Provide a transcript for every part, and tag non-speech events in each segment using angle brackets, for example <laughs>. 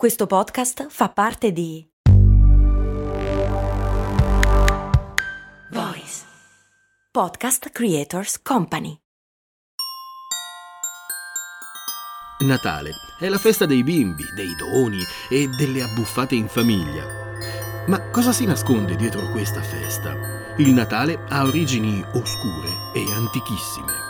Questo podcast fa parte di Voice Podcast Creators Company. Natale è la festa dei bimbi, dei doni e delle abbuffate in famiglia. Ma cosa si nasconde dietro questa festa? Il Natale ha origini oscure e antichissime.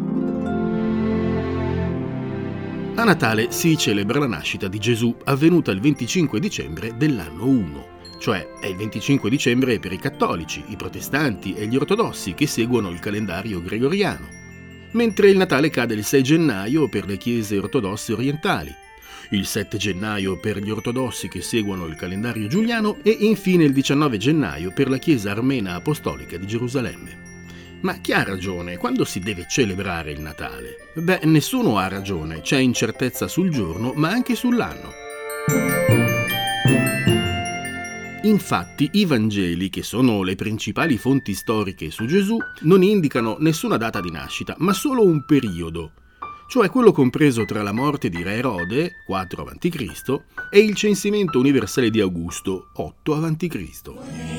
A Natale si celebra la nascita di Gesù avvenuta il 25 dicembre dell'anno 1, cioè è il 25 dicembre per i cattolici, i protestanti e gli ortodossi che seguono il calendario gregoriano, mentre il Natale cade il 6 gennaio per le chiese ortodosse orientali, il 7 gennaio per gli ortodossi che seguono il calendario giuliano e infine il 19 gennaio per la Chiesa armena apostolica di Gerusalemme. Ma chi ha ragione quando si deve celebrare il Natale? Beh, nessuno ha ragione, c'è incertezza sul giorno, ma anche sull'anno. Infatti i Vangeli, che sono le principali fonti storiche su Gesù, non indicano nessuna data di nascita, ma solo un periodo, cioè quello compreso tra la morte di Re Erode, 4 a.C., e il censimento universale di Augusto, 8 a.C.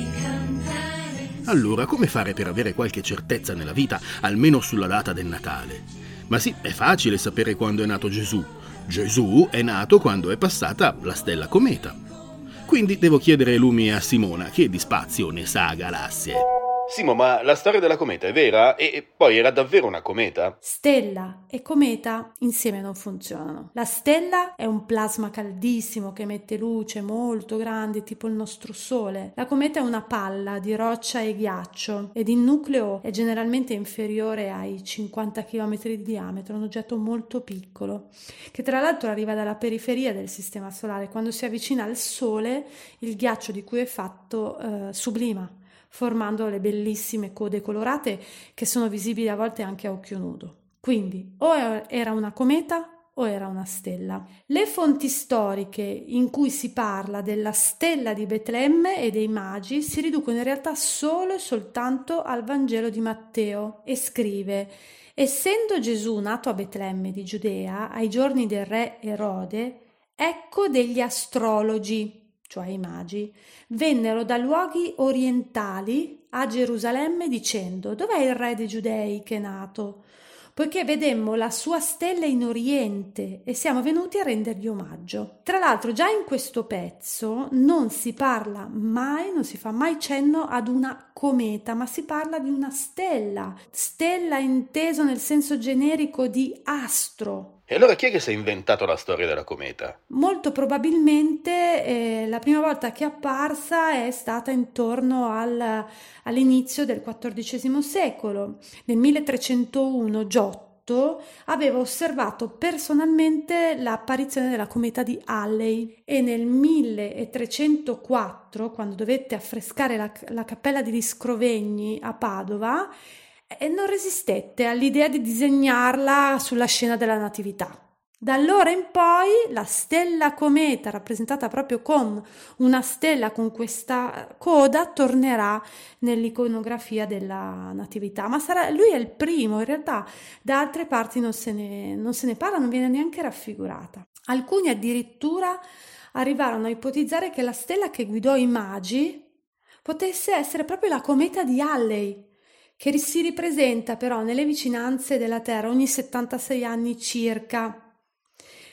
Allora, come fare per avere qualche certezza nella vita, almeno sulla data del Natale? Ma sì, è facile sapere quando è nato Gesù. Gesù è nato quando è passata la stella cometa. Quindi devo chiedere lumi a Simona, che di spazio ne sa galassie. Simo, ma la storia della cometa è vera? E poi era davvero una cometa? Stella e cometa insieme non funzionano. La stella è un plasma caldissimo che emette luce molto grande, tipo il nostro Sole. La cometa è una palla di roccia e ghiaccio ed il nucleo è generalmente inferiore ai 50 km di diametro, un oggetto molto piccolo, che tra l'altro arriva dalla periferia del Sistema Solare. Quando si avvicina al Sole, il ghiaccio di cui è fatto eh, sublima formando le bellissime code colorate che sono visibili a volte anche a occhio nudo. Quindi o era una cometa o era una stella. Le fonti storiche in cui si parla della stella di Betlemme e dei magi si riducono in realtà solo e soltanto al Vangelo di Matteo e scrive Essendo Gesù nato a Betlemme di Giudea ai giorni del re Erode, ecco degli astrologi cioè i magi, vennero da luoghi orientali a Gerusalemme dicendo dov'è il re dei giudei che è nato? Poiché vedemmo la sua stella in oriente e siamo venuti a rendergli omaggio. Tra l'altro già in questo pezzo non si parla mai, non si fa mai cenno ad una cometa, ma si parla di una stella, stella inteso nel senso generico di astro, e allora chi è che si è inventato la storia della cometa? Molto probabilmente eh, la prima volta che è apparsa è stata intorno al, all'inizio del XIV secolo. Nel 1301 Giotto aveva osservato personalmente l'apparizione della cometa di Halley e nel 1304, quando dovette affrescare la, la cappella di Scrovegni a Padova, e non resistette all'idea di disegnarla sulla scena della Natività. Da allora in poi la stella cometa, rappresentata proprio con una stella con questa coda, tornerà nell'iconografia della Natività. Ma sarà, lui è il primo, in realtà da altre parti non se, ne, non se ne parla, non viene neanche raffigurata. Alcuni addirittura arrivarono a ipotizzare che la stella che guidò i magi potesse essere proprio la cometa di Halley, che si ripresenta però nelle vicinanze della Terra ogni 76 anni circa.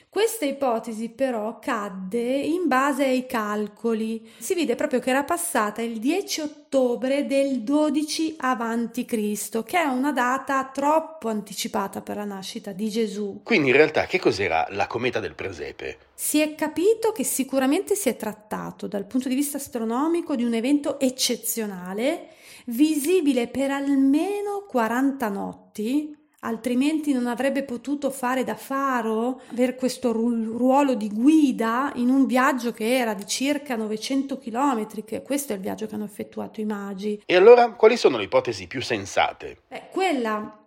Questa ipotesi però cadde in base ai calcoli. Si vide proprio che era passata il 10 ottobre del 12 avanti Cristo, che è una data troppo anticipata per la nascita di Gesù. Quindi in realtà che cos'era la cometa del presepe? Si è capito che sicuramente si è trattato dal punto di vista astronomico di un evento eccezionale visibile per almeno 40 notti altrimenti non avrebbe potuto fare da faro, avere questo ruolo di guida in un viaggio che era di circa 900 km, che questo è il viaggio che hanno effettuato i magi. E allora quali sono le ipotesi più sensate? Beh, quella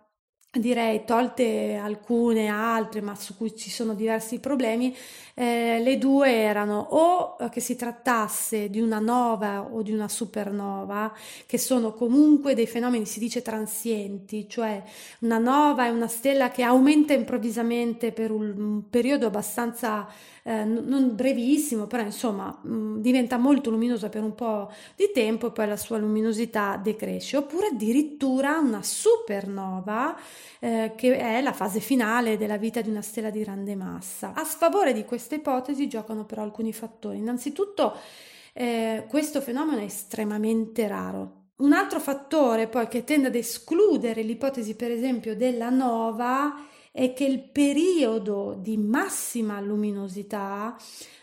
direi tolte alcune altre, ma su cui ci sono diversi problemi, eh, le due erano o che si trattasse di una nova o di una supernova, che sono comunque dei fenomeni, si dice transienti, cioè una nova è una stella che aumenta improvvisamente per un periodo abbastanza eh, non brevissimo, però insomma mh, mm, diventa molto luminosa per un po' di tempo e poi la sua luminosità decresce, oppure addirittura una supernova eh, che è la fase finale della vita di una stella di grande massa. A sfavore di questa ipotesi giocano però alcuni fattori. Innanzitutto eh, questo fenomeno è estremamente raro. Un altro fattore poi che tende ad escludere l'ipotesi per esempio della nova è che il periodo di massima luminosità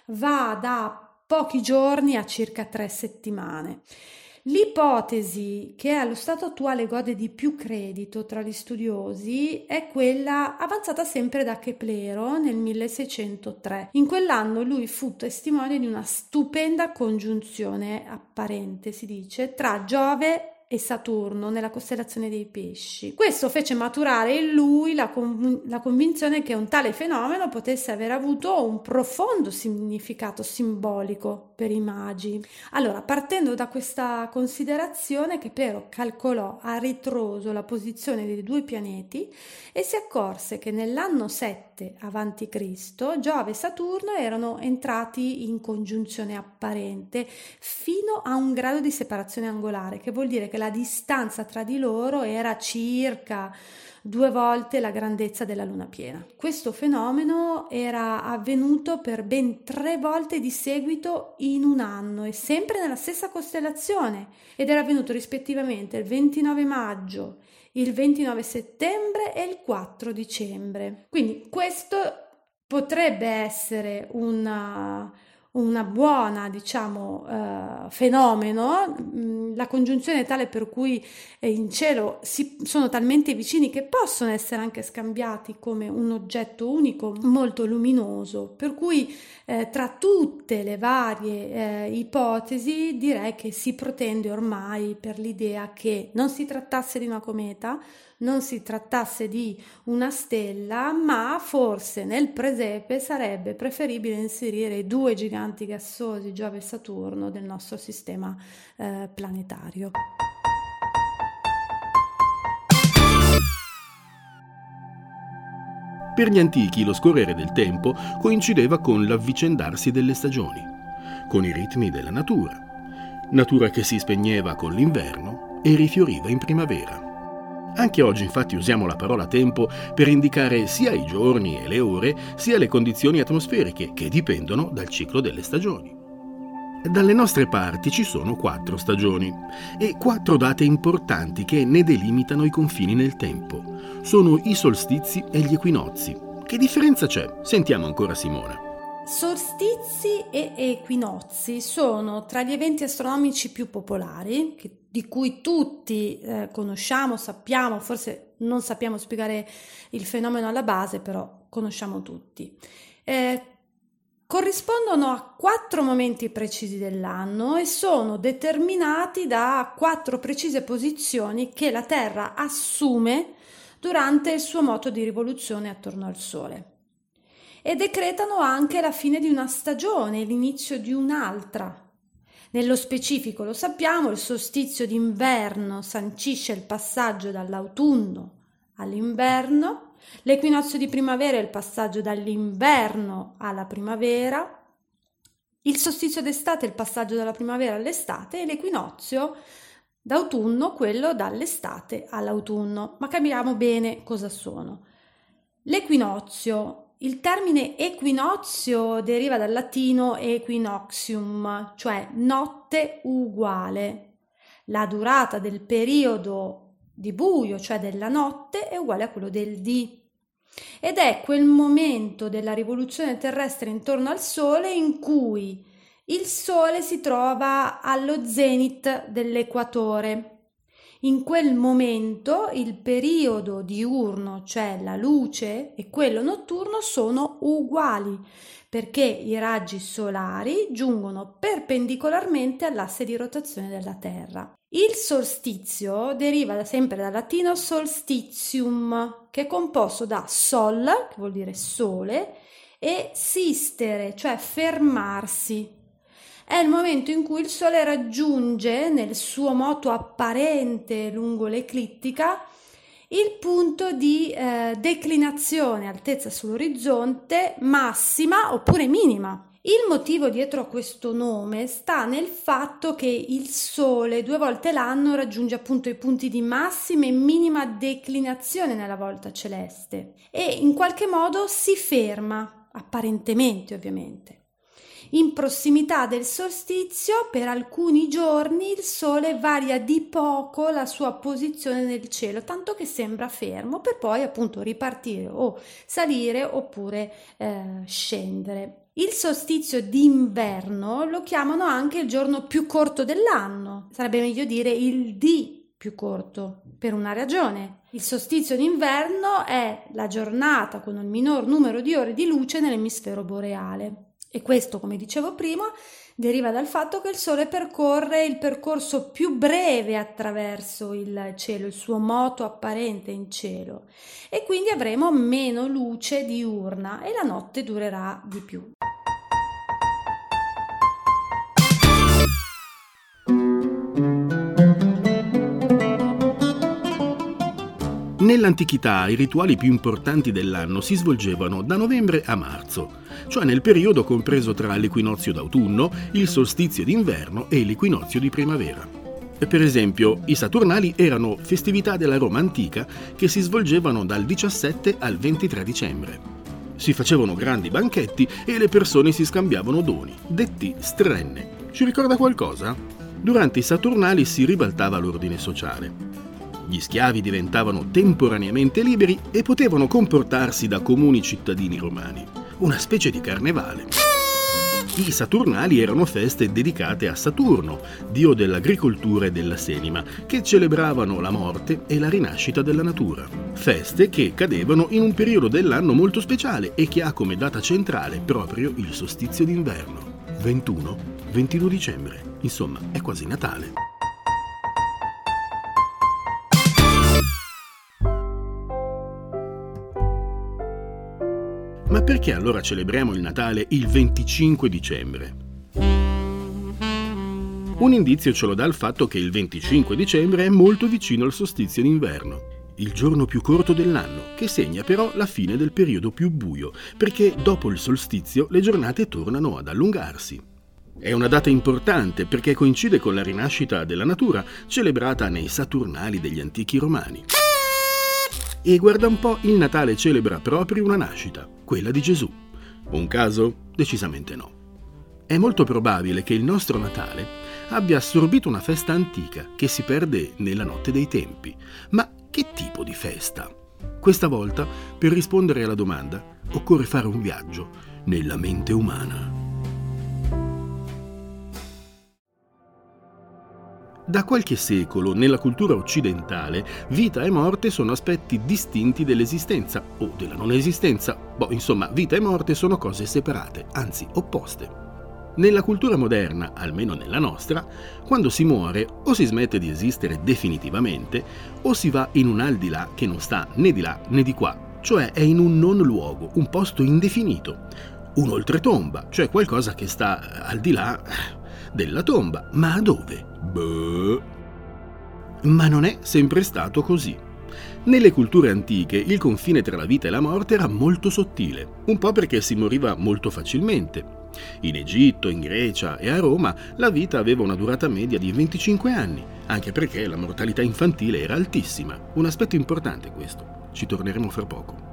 va da pochi giorni a circa tre settimane. L'ipotesi che allo stato attuale gode di più credito tra gli studiosi è quella avanzata sempre da Keplero nel 1603. In quell'anno lui fu testimone di una stupenda congiunzione apparente, si dice, tra Giove e Saturno nella costellazione dei pesci. Questo fece maturare in lui la, conv- la, convinzione che un tale fenomeno potesse aver avuto un profondo significato simbolico per i magi. Allora, partendo da questa considerazione, Keplero calcolò a ritroso la posizione dei due pianeti e si accorse che nell'anno 7 a.C. Giove e Saturno erano entrati in congiunzione apparente fino a un grado di separazione angolare, che vuol dire che la distanza tra di loro era circa due volte la grandezza della luna piena. Questo fenomeno era avvenuto per ben tre volte di seguito in un anno e sempre nella stessa costellazione ed era avvenuto rispettivamente il 29 maggio, il 29 settembre e il 4 dicembre. Quindi questo potrebbe essere una una buona, diciamo, eh, fenomeno, la congiunzione è tale per cui eh, in cielo si, sono talmente vicini che possono essere anche scambiati come un oggetto unico molto luminoso, per cui eh, tra tutte le varie eh, ipotesi direi che si protende ormai per l'idea che non si trattasse di una cometa, non si trattasse di una stella, ma forse nel presepe sarebbe preferibile inserire due giganti gassosi Giove e Saturno del nostro sistema eh, planetario. Per gli antichi lo scorrere del tempo coincideva con l'avvicendarsi delle stagioni, con i ritmi della natura, natura che si spegneva con l'inverno e rifioriva in primavera. Anche oggi infatti usiamo la parola tempo per indicare sia i giorni e le ore, sia le condizioni atmosferiche che dipendono dal ciclo delle stagioni. Dalle nostre parti ci sono quattro stagioni e quattro date importanti che ne delimitano i confini nel tempo. Sono i solstizi e gli equinozi. Che differenza c'è? Sentiamo ancora Simona. Solstizi e equinozi sono tra gli eventi astronomici più popolari, che di cui tutti eh, conosciamo, sappiamo, forse non sappiamo spiegare il fenomeno alla base, però conosciamo tutti. Eh, corrispondono a quattro momenti precisi dell'anno e sono determinati da quattro precise posizioni che la Terra assume durante il suo moto di rivoluzione attorno al Sole. E decretano anche la fine di una stagione, l'inizio di un'altra, nello specifico lo sappiamo, il solstizio d'inverno sancisce il passaggio dall'autunno all'inverno, l'equinozio di primavera è il passaggio dall'inverno alla primavera, il solstizio d'estate è il passaggio dalla primavera all'estate e l'equinozio d'autunno quello dall'estate all'autunno. Ma capiamo bene cosa sono. L'equinozio il termine equinozio deriva dal latino equinoxium, cioè notte uguale. La durata del periodo di buio, cioè della notte, è uguale a quello del dì. Ed è quel momento della rivoluzione terrestre intorno al Sole in cui il Sole si trova allo zenit dell'equatore. In quel momento il periodo diurno, cioè la luce, e quello notturno sono uguali perché i raggi solari giungono perpendicolarmente all'asse di rotazione della Terra. Il solstizio deriva sempre dal latino solstitium, che è composto da sol, che vuol dire sole, e sistere, cioè fermarsi, è il momento in cui il Sole raggiunge nel suo moto apparente lungo l'eclittica il punto di eh, declinazione, altezza sull'orizzonte massima oppure minima. Il motivo dietro a questo nome sta nel fatto che il Sole due volte l'anno raggiunge appunto i punti di massima e minima declinazione nella volta celeste e in qualche modo si ferma, apparentemente ovviamente. In prossimità del solstizio, per alcuni giorni, il Sole varia di poco la sua posizione nel cielo, tanto che sembra fermo, per poi appunto ripartire o salire oppure eh, scendere. Il solstizio d'inverno lo chiamano anche il giorno più corto dell'anno, sarebbe meglio dire il D più corto, per una ragione. Il solstizio d'inverno è la giornata con il minor numero di ore di luce nell'emisfero boreale. E questo, come dicevo prima, deriva dal fatto che il Sole percorre il percorso più breve attraverso il cielo, il suo moto apparente in cielo, e quindi avremo meno luce diurna e la notte durerà di più. Nell'antichità i rituali più importanti dell'anno si svolgevano da novembre a marzo, cioè nel periodo compreso tra l'equinozio d'autunno, il solstizio d'inverno e l'equinozio di primavera. Per esempio, i Saturnali erano festività della Roma antica che si svolgevano dal 17 al 23 dicembre. Si facevano grandi banchetti e le persone si scambiavano doni, detti strenne. Ci ricorda qualcosa? Durante i Saturnali si ribaltava l'ordine sociale. Gli schiavi diventavano temporaneamente liberi e potevano comportarsi da comuni cittadini romani, una specie di carnevale. I Saturnali erano feste dedicate a Saturno, dio dell'agricoltura e della senima, che celebravano la morte e la rinascita della natura. Feste che cadevano in un periodo dell'anno molto speciale e che ha come data centrale proprio il solstizio d'inverno, 21-22 dicembre. Insomma, è quasi Natale. Ma perché allora celebriamo il Natale il 25 dicembre? Un indizio ce lo dà il fatto che il 25 dicembre è molto vicino al solstizio d'inverno, il giorno più corto dell'anno, che segna però la fine del periodo più buio, perché dopo il solstizio le giornate tornano ad allungarsi. È una data importante perché coincide con la rinascita della natura celebrata nei Saturnali degli antichi romani. E guarda un po', il Natale celebra proprio una nascita, quella di Gesù. Un caso? Decisamente no. È molto probabile che il nostro Natale abbia assorbito una festa antica che si perde nella notte dei tempi. Ma che tipo di festa? Questa volta, per rispondere alla domanda, occorre fare un viaggio nella mente umana. Da qualche secolo nella cultura occidentale vita e morte sono aspetti distinti dell'esistenza o della non esistenza. Boh, insomma, vita e morte sono cose separate, anzi opposte. Nella cultura moderna, almeno nella nostra, quando si muore o si smette di esistere definitivamente o si va in un al di là che non sta né di là né di qua, cioè è in un non luogo, un posto indefinito, un oltretomba, cioè qualcosa che sta al di là della tomba. Ma dove? Beh. Ma non è sempre stato così. Nelle culture antiche il confine tra la vita e la morte era molto sottile, un po' perché si moriva molto facilmente. In Egitto, in Grecia e a Roma la vita aveva una durata media di 25 anni, anche perché la mortalità infantile era altissima. Un aspetto importante questo, ci torneremo fra poco.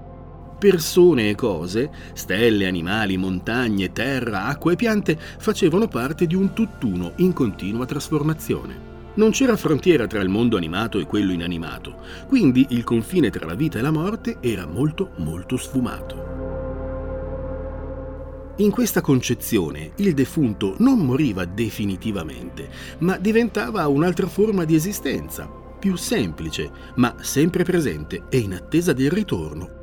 Persone e cose, stelle, animali, montagne, terra, acqua e piante facevano parte di un tutt'uno in continua trasformazione. Non c'era frontiera tra il mondo animato e quello inanimato, quindi il confine tra la vita e la morte era molto molto sfumato. In questa concezione il defunto non moriva definitivamente, ma diventava un'altra forma di esistenza, più semplice, ma sempre presente e in attesa del ritorno.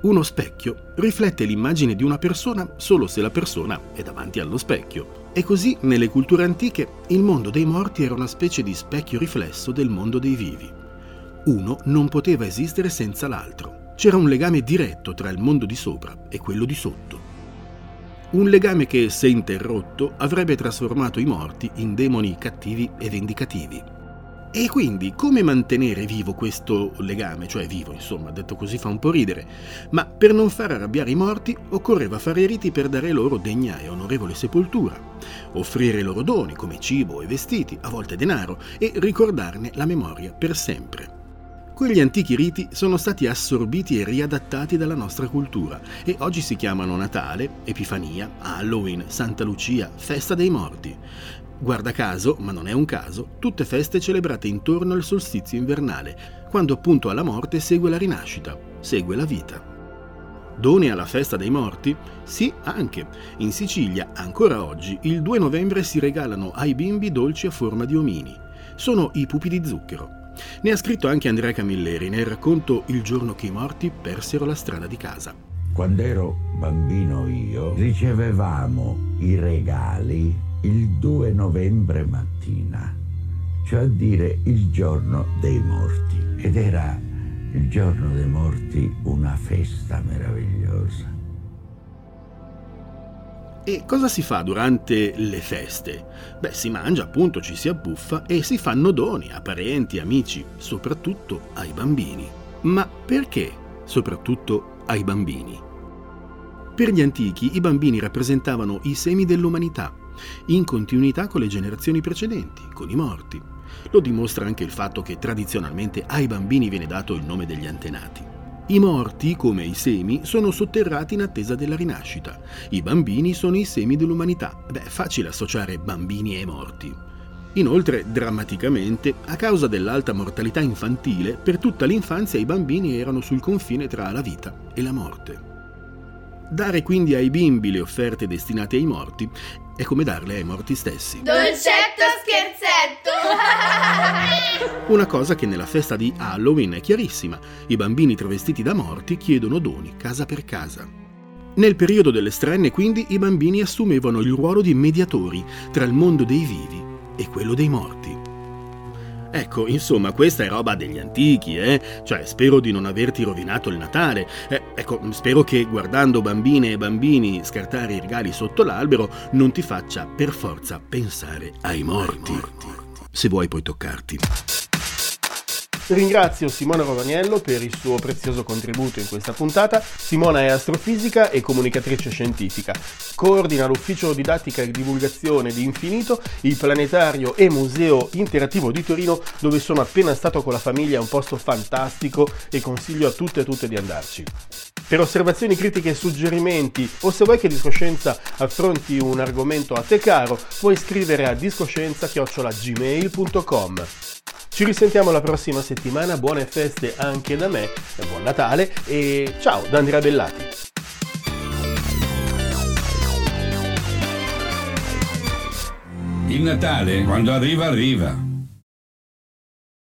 Uno specchio riflette l'immagine di una persona solo se la persona è davanti allo specchio. E così, nelle culture antiche, il mondo dei morti era una specie di specchio riflesso del mondo dei vivi. Uno non poteva esistere senza l'altro. C'era un legame diretto tra il mondo di sopra e quello di sotto. Un legame che, se interrotto, avrebbe trasformato i morti in demoni cattivi e vendicativi. E quindi come mantenere vivo questo legame, cioè vivo, insomma, detto così fa un po' ridere, ma per non far arrabbiare i morti occorreva fare riti per dare loro degna e onorevole sepoltura, offrire loro doni come cibo e vestiti, a volte denaro, e ricordarne la memoria per sempre. Quegli antichi riti sono stati assorbiti e riadattati dalla nostra cultura e oggi si chiamano Natale, Epifania, Halloween, Santa Lucia, Festa dei Morti. Guarda caso, ma non è un caso, tutte feste celebrate intorno al solstizio invernale, quando appunto alla morte segue la rinascita, segue la vita. Doni alla festa dei morti? Sì, anche. In Sicilia, ancora oggi, il 2 novembre si regalano ai bimbi dolci a forma di omini. Sono i pupi di zucchero. Ne ha scritto anche Andrea Camilleri nel racconto Il giorno che i morti persero la strada di casa. Quando ero bambino io ricevevamo i regali il 2 novembre mattina, cioè a dire il giorno dei morti. Ed era il giorno dei morti una festa meravigliosa. E cosa si fa durante le feste? Beh, si mangia appunto, ci si abbuffa e si fanno doni a parenti, amici, soprattutto ai bambini. Ma perché soprattutto ai bambini? Per gli antichi i bambini rappresentavano i semi dell'umanità, in continuità con le generazioni precedenti, con i morti. Lo dimostra anche il fatto che tradizionalmente ai bambini viene dato il nome degli antenati. I morti, come i semi, sono sotterrati in attesa della rinascita. I bambini sono i semi dell'umanità. Beh, facile associare bambini e morti. Inoltre, drammaticamente, a causa dell'alta mortalità infantile, per tutta l'infanzia i bambini erano sul confine tra la vita e la morte. Dare quindi ai bimbi le offerte destinate ai morti è come darle ai morti stessi. Dolcetto scherzetto! <laughs> Una cosa che nella festa di Halloween è chiarissima. I bambini travestiti da morti chiedono doni casa per casa. Nel periodo delle strenne, quindi, i bambini assumevano il ruolo di mediatori tra il mondo dei vivi e quello dei morti. Ecco, insomma, questa è roba degli antichi, eh? Cioè, spero di non averti rovinato il Natale. Eh, ecco, spero che guardando bambine e bambini scartare i regali sotto l'albero non ti faccia per forza pensare ai morti. Se vuoi puoi toccarti. Ringrazio Simona Romagnello per il suo prezioso contributo in questa puntata. Simona è astrofisica e comunicatrice scientifica. Coordina l'ufficio didattica e divulgazione di Infinito, il planetario e museo interattivo di Torino, dove sono appena stato con la famiglia, un posto fantastico e consiglio a tutte e tutte di andarci. Per osservazioni, critiche e suggerimenti, o se vuoi che Discoscienza affronti un argomento a te caro, puoi scrivere a discoscienza.gmail.com. Ci risentiamo la prossima settimana, buone feste anche da me, buon Natale e ciao da Andrea Bellati. Il Natale, quando arriva, arriva.